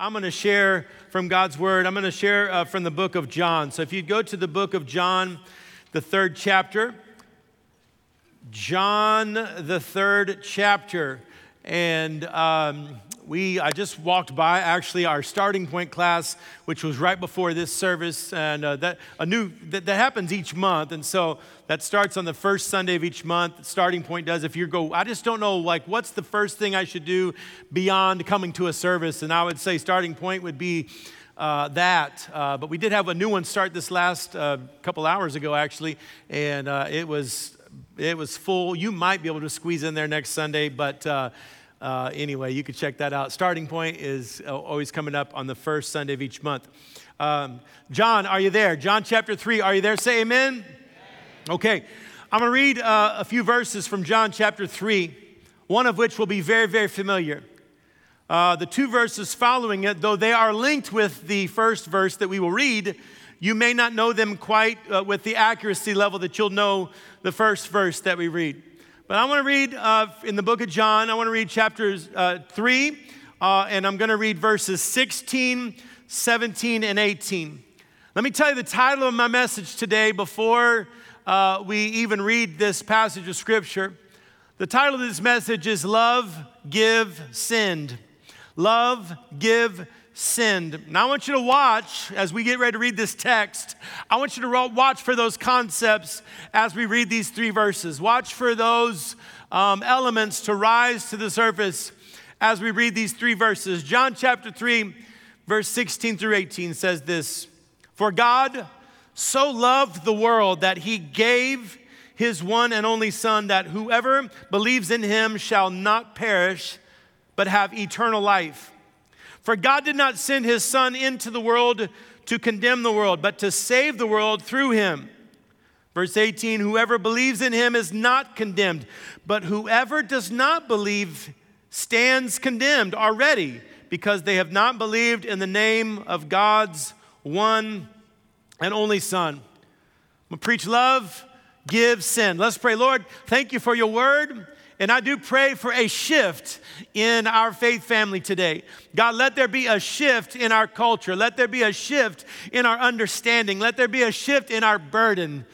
I'm going to share from God's Word. I'm going to share uh, from the book of John. So if you go to the book of John, the third chapter, John, the third chapter, and um, we I just walked by actually our starting point class, which was right before this service, and uh, that a new that, that, happens each month, and so that starts on the first Sunday of each month. Starting point does. If you go, I just don't know like what's the first thing I should do beyond coming to a service, and I would say starting point would be. Uh, that. Uh, but we did have a new one start this last uh, couple hours ago, actually, and uh, it was it was full. You might be able to squeeze in there next Sunday, but uh, uh, anyway, you can check that out. Starting Point is uh, always coming up on the first Sunday of each month. Um, John, are you there? John chapter 3, are you there? Say amen. Okay, I'm going to read uh, a few verses from John chapter 3, one of which will be very, very familiar. Uh, the two verses following it, though they are linked with the first verse that we will read, you may not know them quite uh, with the accuracy level that you'll know the first verse that we read. But I want to read uh, in the book of John, I want to read chapters uh, 3, uh, and I'm going to read verses 16, 17, and 18. Let me tell you the title of my message today before uh, we even read this passage of Scripture. The title of this message is Love, Give, Send. Love, Give, sinned. Now, I want you to watch as we get ready to read this text. I want you to watch for those concepts as we read these three verses. Watch for those um, elements to rise to the surface as we read these three verses. John chapter 3, verse 16 through 18 says this For God so loved the world that he gave his one and only Son, that whoever believes in him shall not perish, but have eternal life. For God did not send his Son into the world to condemn the world, but to save the world through him. Verse 18 Whoever believes in him is not condemned, but whoever does not believe stands condemned already, because they have not believed in the name of God's one and only Son. Gonna preach love, give, sin. Let's pray. Lord, thank you for your word. And I do pray for a shift in our faith family today. God, let there be a shift in our culture. Let there be a shift in our understanding. Let there be a shift in our burden.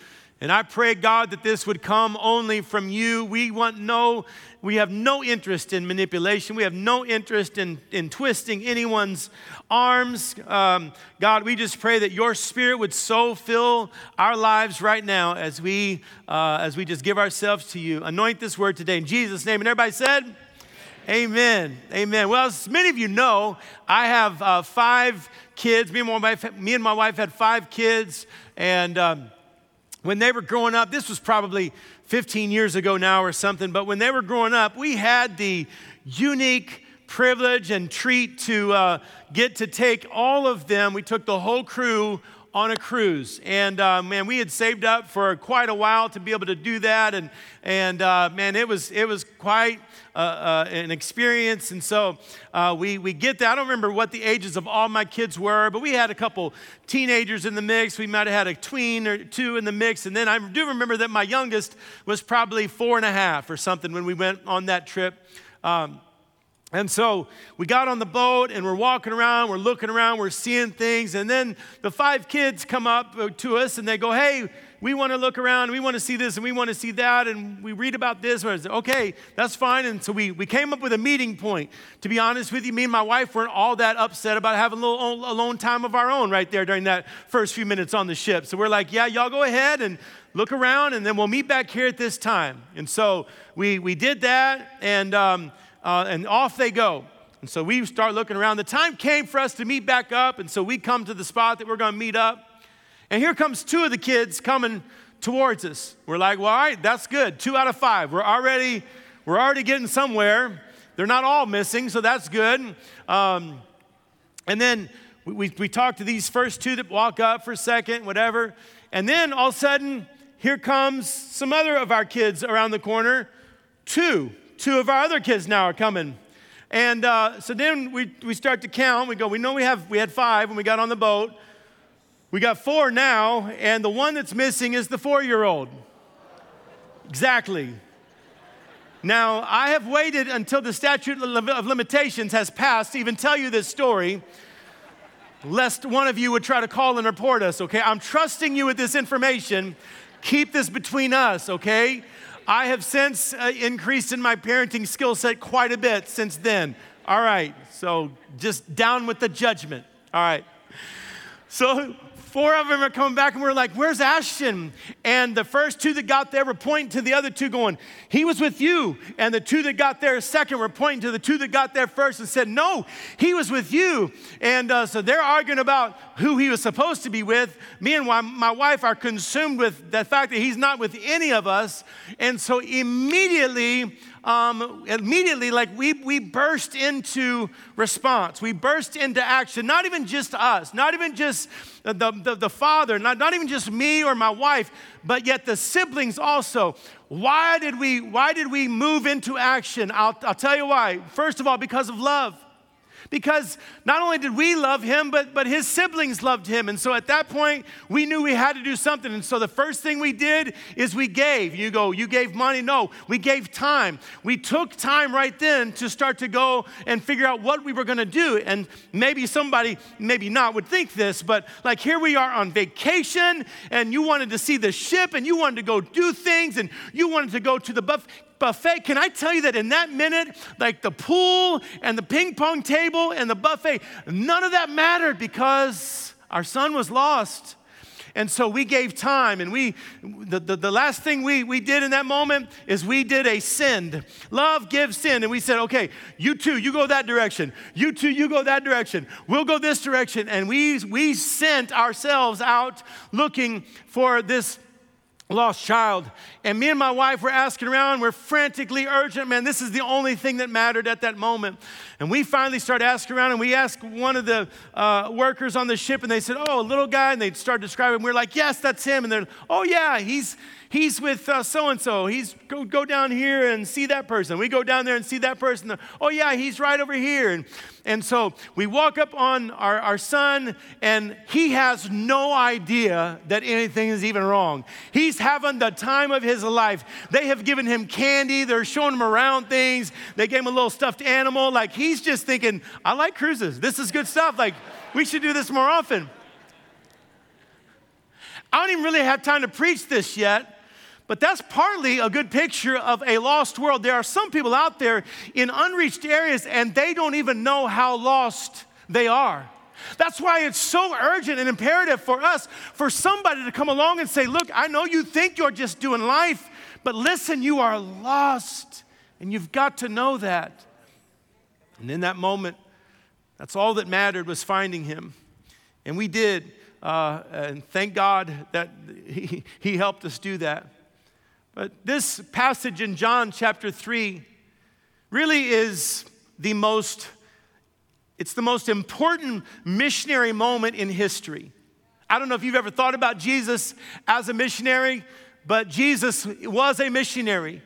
And I pray, God, that this would come only from you. We want no, we have no interest in manipulation. We have no interest in, in twisting anyone's arms. Um, God, we just pray that your spirit would so fill our lives right now as we, uh, as we just give ourselves to you. Anoint this word today in Jesus' name. And everybody said, Amen. Amen. Well, as many of you know, I have uh, five kids. Me and my wife, me and my wife had five kids, and um, when they were growing up, this was probably 15 years ago now or something, but when they were growing up, we had the unique privilege and treat to uh, get to take all of them. We took the whole crew on a cruise. And uh, man, we had saved up for quite a while to be able to do that. And, and uh, man, it was, it was quite uh, uh an experience. And so uh, we, we get that. I don't remember what the ages of all my kids were, but we had a couple teenagers in the mix. We might have had a tween or two in the mix. And then I do remember that my youngest was probably four and a half or something when we went on that trip. Um, and so we got on the boat and we're walking around, we're looking around, we're seeing things. And then the five kids come up to us and they go, Hey, we want to look around, we want to see this and we want to see that. And we read about this. And I said, Okay, that's fine. And so we, we came up with a meeting point. To be honest with you, me and my wife weren't all that upset about having a little alone time of our own right there during that first few minutes on the ship. So we're like, Yeah, y'all go ahead and look around and then we'll meet back here at this time. And so we, we did that. And, um, uh, and off they go. And so we start looking around. The time came for us to meet back up, and so we come to the spot that we're going to meet up. And here comes two of the kids coming towards us. We're like, well, all right, that's good. Two out of five. We're already, we're already getting somewhere. They're not all missing, so that's good. Um, and then we, we, we talk to these first two that walk up for a second, whatever. And then all of a sudden, here comes some other of our kids around the corner. Two two of our other kids now are coming. And uh, so then we, we start to count. We go, we know we, have, we had five when we got on the boat. We got four now, and the one that's missing is the four year old. Exactly. Now, I have waited until the statute of limitations has passed to even tell you this story, lest one of you would try to call and report us, okay? I'm trusting you with this information. Keep this between us, okay? I have since uh, increased in my parenting skill set quite a bit since then. All right, so just down with the judgment. All right. So four of them are coming back and we're like, Where's Ashton? And the first two that got there were pointing to the other two, going, He was with you. And the two that got there second were pointing to the two that got there first and said, No, he was with you. And uh, so they're arguing about who he was supposed to be with. Me and my wife are consumed with the fact that he's not with any of us. And so immediately, um, immediately, like we, we burst into response. We burst into action, not even just us, not even just the, the, the father, not, not even just me or my wife, but yet the siblings also. Why did we, why did we move into action? I'll, I'll tell you why. First of all, because of love because not only did we love him, but, but his siblings loved him. And so at that point, we knew we had to do something. And so the first thing we did is we gave. You go, you gave money? No, we gave time. We took time right then to start to go and figure out what we were going to do. And maybe somebody, maybe not, would think this, but like here we are on vacation and you wanted to see the ship and you wanted to go do things and you wanted to go to the buffet buffet, can I tell you that in that minute, like the pool and the ping pong table and the buffet, none of that mattered because our son was lost. And so we gave time, and we, the, the, the, last thing we, we did in that moment is we did a send. Love gives sin. And we said, okay, you two, you go that direction. You two, you go that direction. We'll go this direction. And we, we sent ourselves out looking for this lost child. And me and my wife were asking around. We're frantically urgent. Man, this is the only thing that mattered at that moment. And we finally started asking around, and we asked one of the uh, workers on the ship, and they said, Oh, a little guy. And they started describing. We we're like, Yes, that's him. And they're, Oh, yeah, he's he's with so and so. He's go, go down here and see that person. We go down there and see that person. Oh, yeah, he's right over here. And, and so we walk up on our, our son, and he has no idea that anything is even wrong. He's having the time of his life. They have given him candy, they're showing him around things. They gave him a little stuffed animal. Like he's just thinking, I like cruises. This is good stuff. Like we should do this more often. I don't even really have time to preach this yet, but that's partly a good picture of a lost world. There are some people out there in unreached areas and they don't even know how lost they are. That's why it's so urgent and imperative for us, for somebody to come along and say, Look, I know you think you're just doing life, but listen, you are lost, and you've got to know that. And in that moment, that's all that mattered was finding him. And we did. Uh, and thank God that he, he helped us do that. But this passage in John chapter 3 really is the most it's the most important missionary moment in history. I don't know if you've ever thought about Jesus as a missionary, but Jesus was a missionary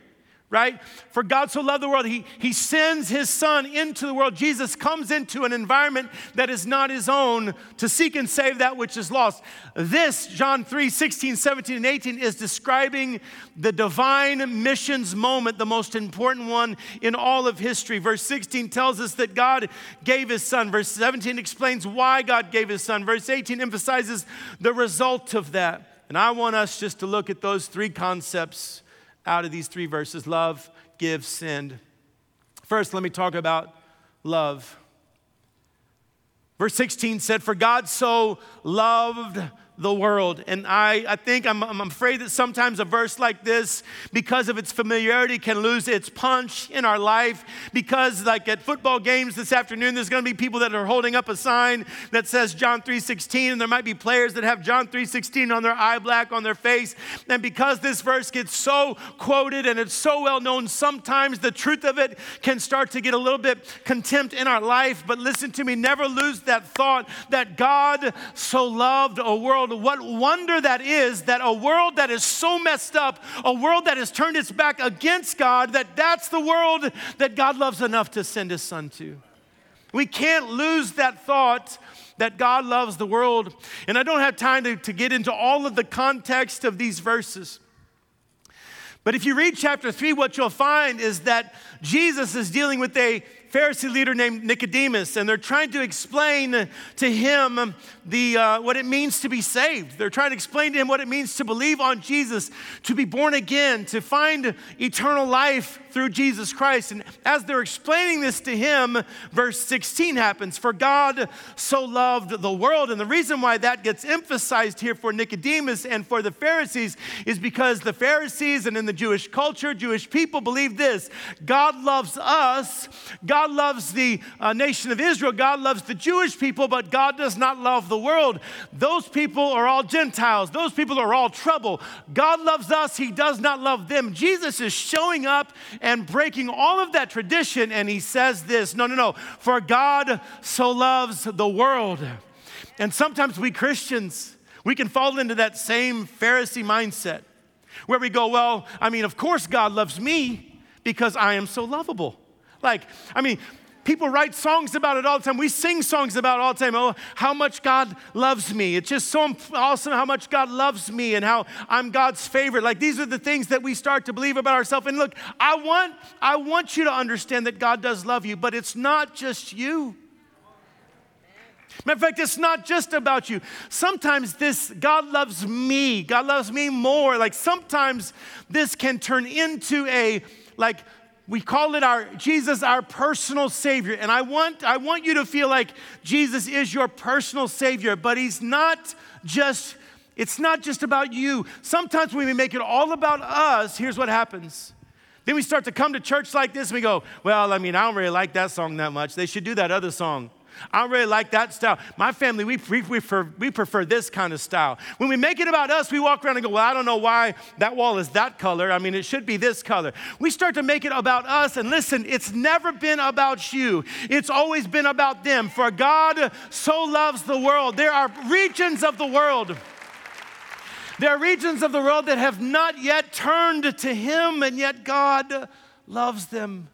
right? For God so loved the world, he, he sends his son into the world. Jesus comes into an environment that is not his own to seek and save that which is lost. This, John 3 16, 17, and 18, is describing the divine missions moment, the most important one in all of history. Verse 16 tells us that God gave his son. Verse 17 explains why God gave his son. Verse 18 emphasizes the result of that. And I want us just to look at those three concepts out of these three verses love, give, send. First, let me talk about love. Verse 16 said, For God so loved the world. And I, I think I'm, I'm afraid that sometimes a verse like this, because of its familiarity, can lose its punch in our life. Because, like at football games this afternoon, there's going to be people that are holding up a sign that says John 3:16, and there might be players that have John 3:16 on their eye black on their face. And because this verse gets so quoted and it's so well known, sometimes the truth of it can start to get a little bit contempt in our life. But listen to me, never lose that thought that God so loved a world world, what wonder that is that a world that is so messed up, a world that has turned its back against God, that that's the world that God loves enough to send his son to. We can't lose that thought that God loves the world. And I don't have time to, to get into all of the context of these verses. But if you read chapter three, what you'll find is that Jesus is dealing with a Pharisee leader named Nicodemus, and they're trying to explain to him the, uh, what it means to be saved. They're trying to explain to him what it means to believe on Jesus, to be born again, to find eternal life through Jesus Christ. And as they're explaining this to him, verse 16 happens For God so loved the world. And the reason why that gets emphasized here for Nicodemus and for the Pharisees is because the Pharisees and in the Jewish culture, Jewish people believe this God loves us, God loves the uh, nation of Israel, God loves the Jewish people, but God does not love the world. Those people are all Gentiles, those people are all trouble. God loves us, He does not love them. Jesus is showing up and breaking all of that tradition. And he says this no, no, no, for God so loves the world. And sometimes we Christians, we can fall into that same Pharisee mindset where we go, well, I mean, of course God loves me because I am so lovable. Like, I mean, People write songs about it all the time. We sing songs about it all the time. Oh, how much God loves me. It's just so awesome how much God loves me and how I'm God's favorite. Like these are the things that we start to believe about ourselves. And look, I want, I want you to understand that God does love you, but it's not just you. Matter of fact, it's not just about you. Sometimes this, God loves me, God loves me more. Like sometimes this can turn into a, like, we call it our Jesus our personal savior and I want I want you to feel like Jesus is your personal savior but he's not just it's not just about you. Sometimes when we make it all about us, here's what happens. Then we start to come to church like this and we go, Well, I mean, I don't really like that song that much. They should do that other song. I really like that style. My family, we, we, prefer, we prefer this kind of style. When we make it about us, we walk around and go, Well, I don't know why that wall is that color. I mean, it should be this color. We start to make it about us, and listen, it's never been about you, it's always been about them. For God so loves the world. There are regions of the world. There are regions of the world that have not yet turned to Him, and yet God loves them.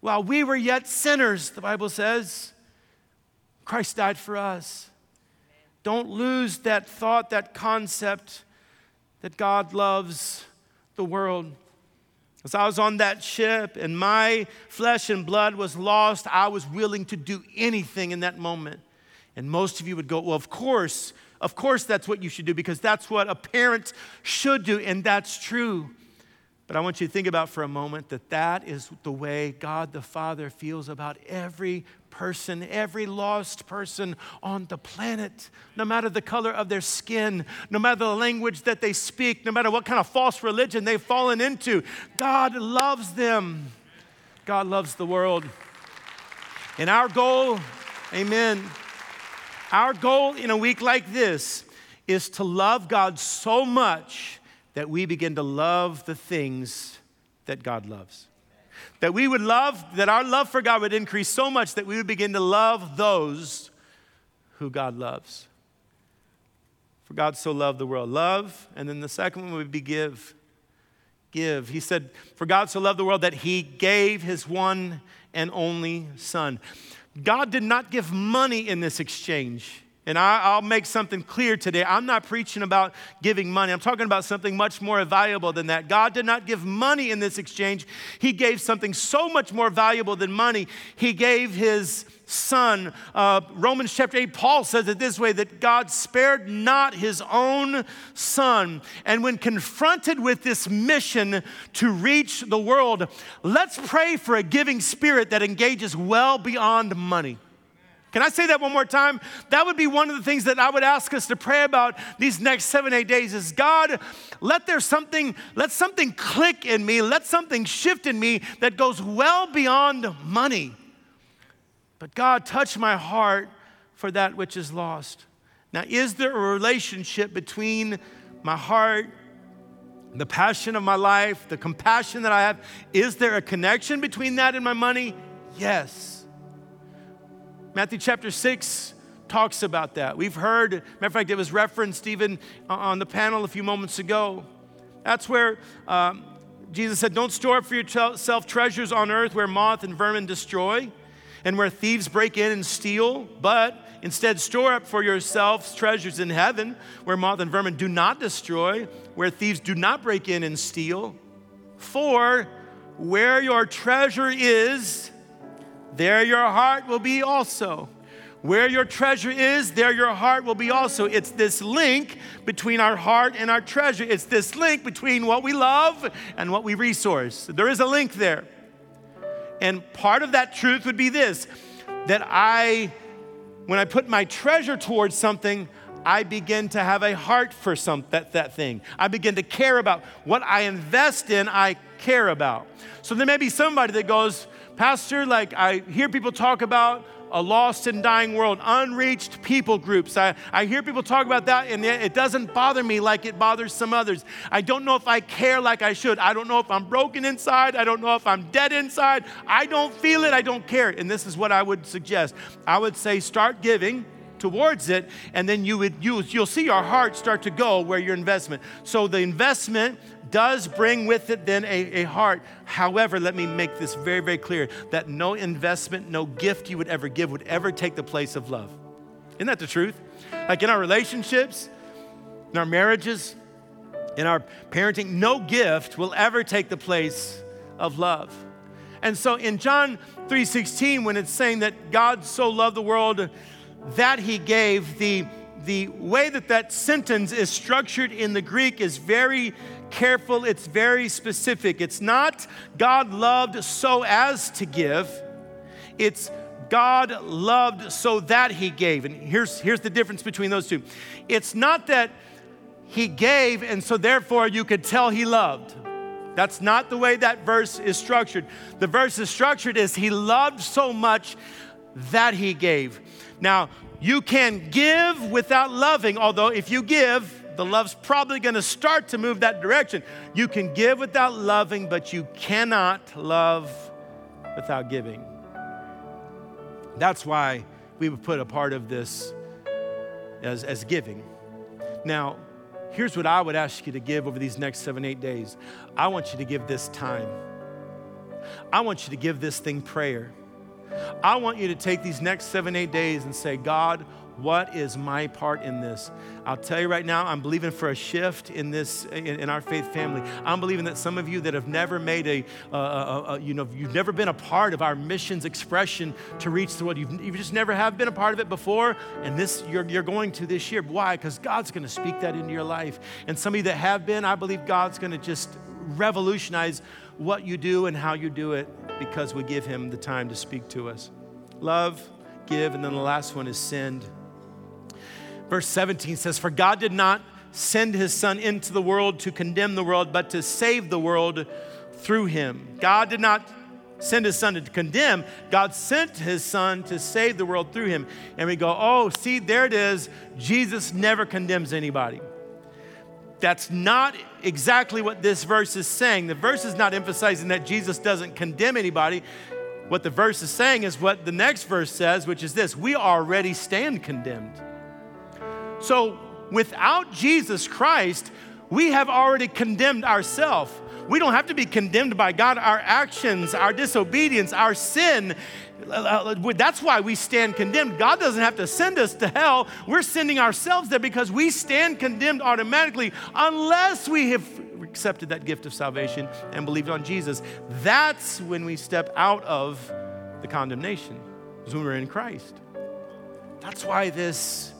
While we were yet sinners, the Bible says, Christ died for us. Don't lose that thought, that concept that God loves the world. As I was on that ship and my flesh and blood was lost, I was willing to do anything in that moment. And most of you would go, Well, of course, of course, that's what you should do because that's what a parent should do, and that's true. But I want you to think about for a moment that that is the way God the Father feels about every person, every lost person on the planet, no matter the color of their skin, no matter the language that they speak, no matter what kind of false religion they've fallen into. God loves them. God loves the world. And our goal, amen, our goal in a week like this is to love God so much that we begin to love the things that God loves. That we would love, that our love for God would increase so much that we would begin to love those who God loves. For God so loved the world. Love, and then the second one would be give. Give. He said, For God so loved the world that he gave his one and only Son. God did not give money in this exchange. And I, will make something clear today. I'm not preaching about giving money. I'm talking about something much more valuable than that. God did not give money in this exchange. He gave something so much more valuable than money. He gave his son. Uh, Romans chapter 8, Paul says it this way that God spared not his own son. And when confronted with this mission to reach the world, let's pray for a giving spirit that engages well beyond money. Can I say that one more time? That would be one of the things that I would ask us to pray about these next seven, eight days is God, let there something, let something click in me, let something shift in me that goes well beyond money. But God, touch my heart for that which is lost. Now, is there a relationship between my heart, the passion of my life, the compassion that I have? Is there a connection between that and my money? Yes. Matthew chapter 6 talks about that. We've heard, matter of fact, it was referenced even on the panel a few moments ago. That's where um, Jesus said, Don't store up for yourself treasures on earth where moth and vermin destroy and where thieves break in and steal, but instead store up for yourselves treasures in heaven where moth and vermin do not destroy, where thieves do not break in and steal. For where your treasure is, there your heart will be also. Where your treasure is, there your heart will be also. It's this link between our heart and our treasure. It's this link between what we love and what we resource. There is a link there. And part of that truth would be this that I, when I put my treasure towards something, I begin to have a heart for some, that, that thing. I begin to care about what I invest in, I care about. So there may be somebody that goes, Pastor, like I hear people talk about a lost and dying world, unreached people groups. I, I hear people talk about that, and it doesn't bother me like it bothers some others. I don't know if I care like I should. I don't know if I'm broken inside. I don't know if I'm dead inside. I don't feel it. I don't care. And this is what I would suggest I would say start giving towards it and then you would you, you'll see your heart start to go where your investment so the investment does bring with it then a, a heart. However, let me make this very, very clear that no investment, no gift you would ever give would ever take the place of love. Isn't that the truth? Like in our relationships, in our marriages, in our parenting, no gift will ever take the place of love. And so in John 3:16 when it's saying that God so loved the world that he gave the the way that that sentence is structured in the Greek is very careful, it's very specific. It's not God loved so as to give, it's God loved so that he gave. And here's, here's the difference between those two it's not that he gave and so therefore you could tell he loved. That's not the way that verse is structured. The verse is structured as he loved so much that he gave. Now, you can give without loving, although if you give, the love's probably going to start to move that direction. You can give without loving, but you cannot love without giving. That's why we would put a part of this as, as giving. Now, here's what I would ask you to give over these next seven, eight days. I want you to give this time. I want you to give this thing prayer. I want you to take these next seven, eight days and say, God, what is my part in this? I'll tell you right now, I'm believing for a shift in this, in, in our faith family. I'm believing that some of you that have never made a, uh, a, a, you know, you've never been a part of our missions expression to reach the world. You've, you just never have been a part of it before, and this you're, you're going to this year. Why? Because God's going to speak that into your life. And some of you that have been, I believe God's going to just revolutionize what you do and how you do it because we give Him the time to speak to us. Love, give, and then the last one is send. Verse 17 says, For God did not send his son into the world to condemn the world, but to save the world through him. God did not send his son to condemn, God sent his son to save the world through him. And we go, oh, see, there it is. Jesus never condemns anybody. That's not exactly what this verse is saying. The verse is not emphasizing that Jesus doesn't condemn anybody. What the verse is saying is what the next verse says, which is this we already stand condemned. So without Jesus Christ, we have already condemned ourselves. We don't have to be condemned by God. Our actions, our disobedience, our sin, uh, uh, that's why we stand condemned. God doesn't have to send us to hell. We're sending ourselves there because we stand condemned automatically unless we have accepted that gift of salvation and believed on Jesus. That's when we step out of the condemnation, is when we're in Christ. That's why this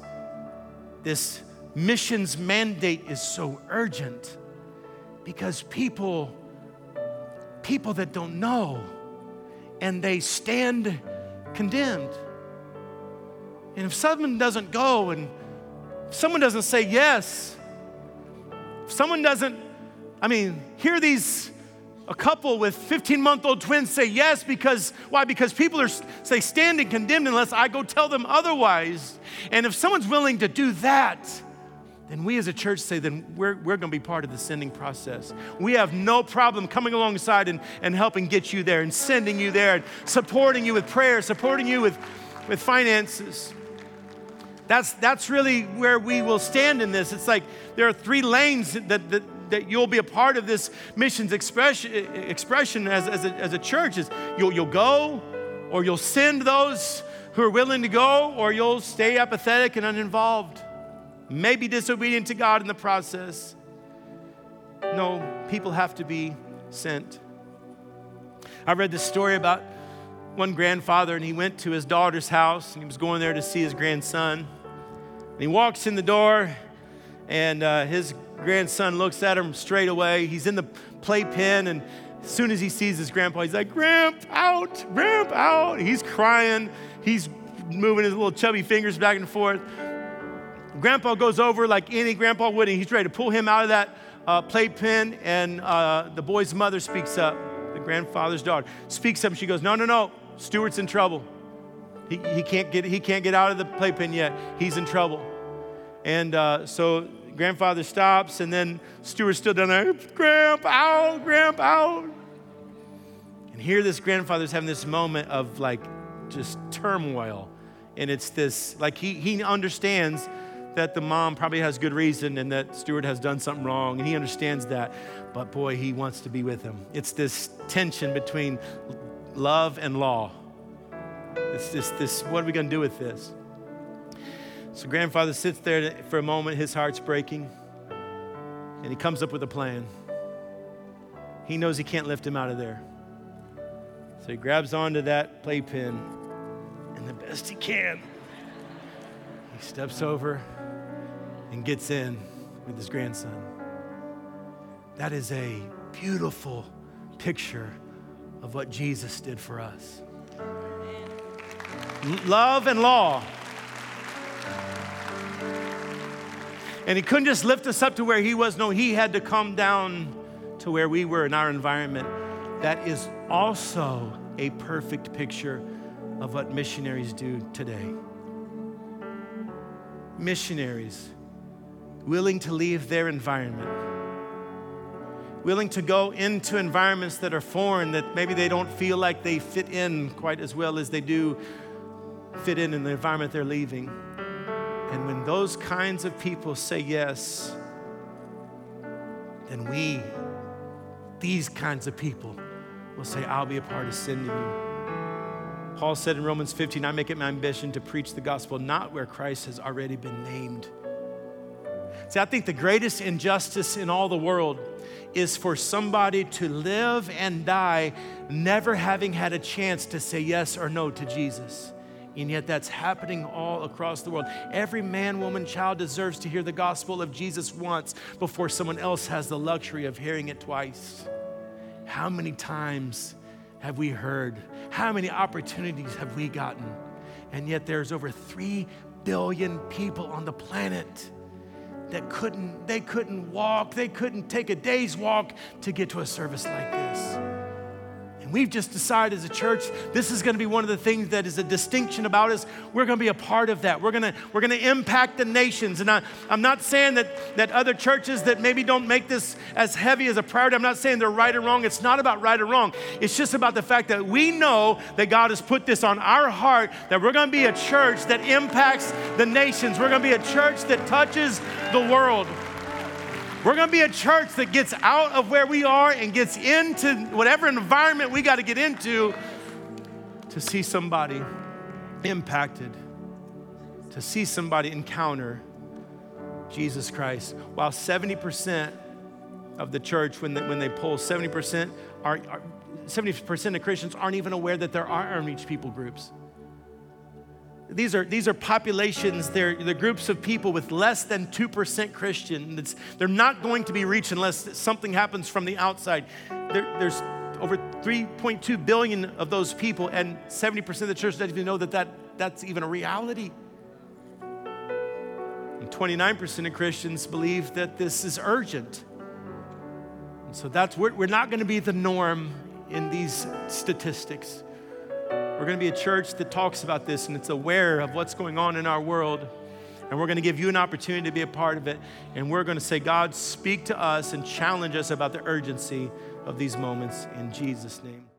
this missions mandate is so urgent because people people that don't know and they stand condemned and if someone doesn't go and someone doesn't say yes if someone doesn't i mean hear these a couple with 15 month old twins say yes because, why? Because people are, say, standing condemned unless I go tell them otherwise. And if someone's willing to do that, then we as a church say, then we're, we're going to be part of the sending process. We have no problem coming alongside and, and helping get you there and sending you there and supporting you with prayer, supporting you with, with finances. That's, that's really where we will stand in this. It's like there are three lanes that, that that you'll be a part of this missions expression, expression as, as, a, as a church is you'll, you'll go or you'll send those who are willing to go or you'll stay apathetic and uninvolved. Maybe disobedient to God in the process. No, people have to be sent. I read this story about one grandfather, and he went to his daughter's house, and he was going there to see his grandson. And he walks in the door, and uh, his grandson looks at him straight away. He's in the playpen, and as soon as he sees his grandpa, he's like, Gramp, out, Gramp, out. He's crying. He's moving his little chubby fingers back and forth. Grandpa goes over like any grandpa would, and he's ready to pull him out of that uh, playpen, and uh, the boy's mother speaks up, the grandfather's daughter speaks up. And she goes, No, no, no, Stuart's in trouble. He, he, can't, get, he can't get out of the playpen yet. He's in trouble. And uh, so grandfather stops, and then Stuart's still down there, Gramp, out, Gramp, out. And here this grandfather's having this moment of like just turmoil. And it's this, like he, he understands that the mom probably has good reason and that Stuart has done something wrong, and he understands that. But boy, he wants to be with him. It's this tension between love and law. It's just this what are we going to do with this? So, grandfather sits there for a moment, his heart's breaking, and he comes up with a plan. He knows he can't lift him out of there. So, he grabs onto that playpen, and the best he can, he steps over and gets in with his grandson. That is a beautiful picture of what Jesus did for us. Love and law. And he couldn't just lift us up to where he was. No, he had to come down to where we were in our environment. That is also a perfect picture of what missionaries do today. Missionaries willing to leave their environment willing to go into environments that are foreign, that maybe they don't feel like they fit in quite as well as they do fit in in the environment they're leaving. And when those kinds of people say yes, then we, these kinds of people, will say, I'll be a part of sending you. Paul said in Romans 15, I make it my ambition to preach the gospel not where Christ has already been named. See, I think the greatest injustice in all the world is for somebody to live and die never having had a chance to say yes or no to Jesus. And yet, that's happening all across the world. Every man, woman, child deserves to hear the gospel of Jesus once before someone else has the luxury of hearing it twice. How many times have we heard? How many opportunities have we gotten? And yet, there's over 3 billion people on the planet that couldn't, they couldn't walk, they couldn't take a day's walk to get to a service like this. And we've just decided as a church, this is going to be one of the things that is a distinction about us. We're going to be a part of that. We're going to, we're going to impact the nations. And I, I'm not saying that, that other churches that maybe don't make this as heavy as a priority, I'm not saying they're right or wrong. It's not about right or wrong. It's just about the fact that we know that God has put this on our heart, that we're going to be a church that impacts the nations. We're going to be a church that touches the world. We're going to be a church that gets out of where we are and gets into whatever environment we got to get into to see somebody impacted, to see somebody encounter Jesus Christ. While 70% of the church, when they, when they poll, 70% are, are 70% of Christians aren't even aware that there are unreached people groups these are, these are populations, they're, they're groups of people with less than 2% Christian. It's, they're not going to be reached unless something happens from the outside. There, there's over 3.2 billion of those people, and 70% of the church doesn't even know that, that that's even a reality. And 29% of Christians believe that this is urgent. And so that's we're, we're not going to be the norm in these statistics. We're going to be a church that talks about this and it's aware of what's going on in our world. And we're going to give you an opportunity to be a part of it. And we're going to say, God, speak to us and challenge us about the urgency of these moments in Jesus' name.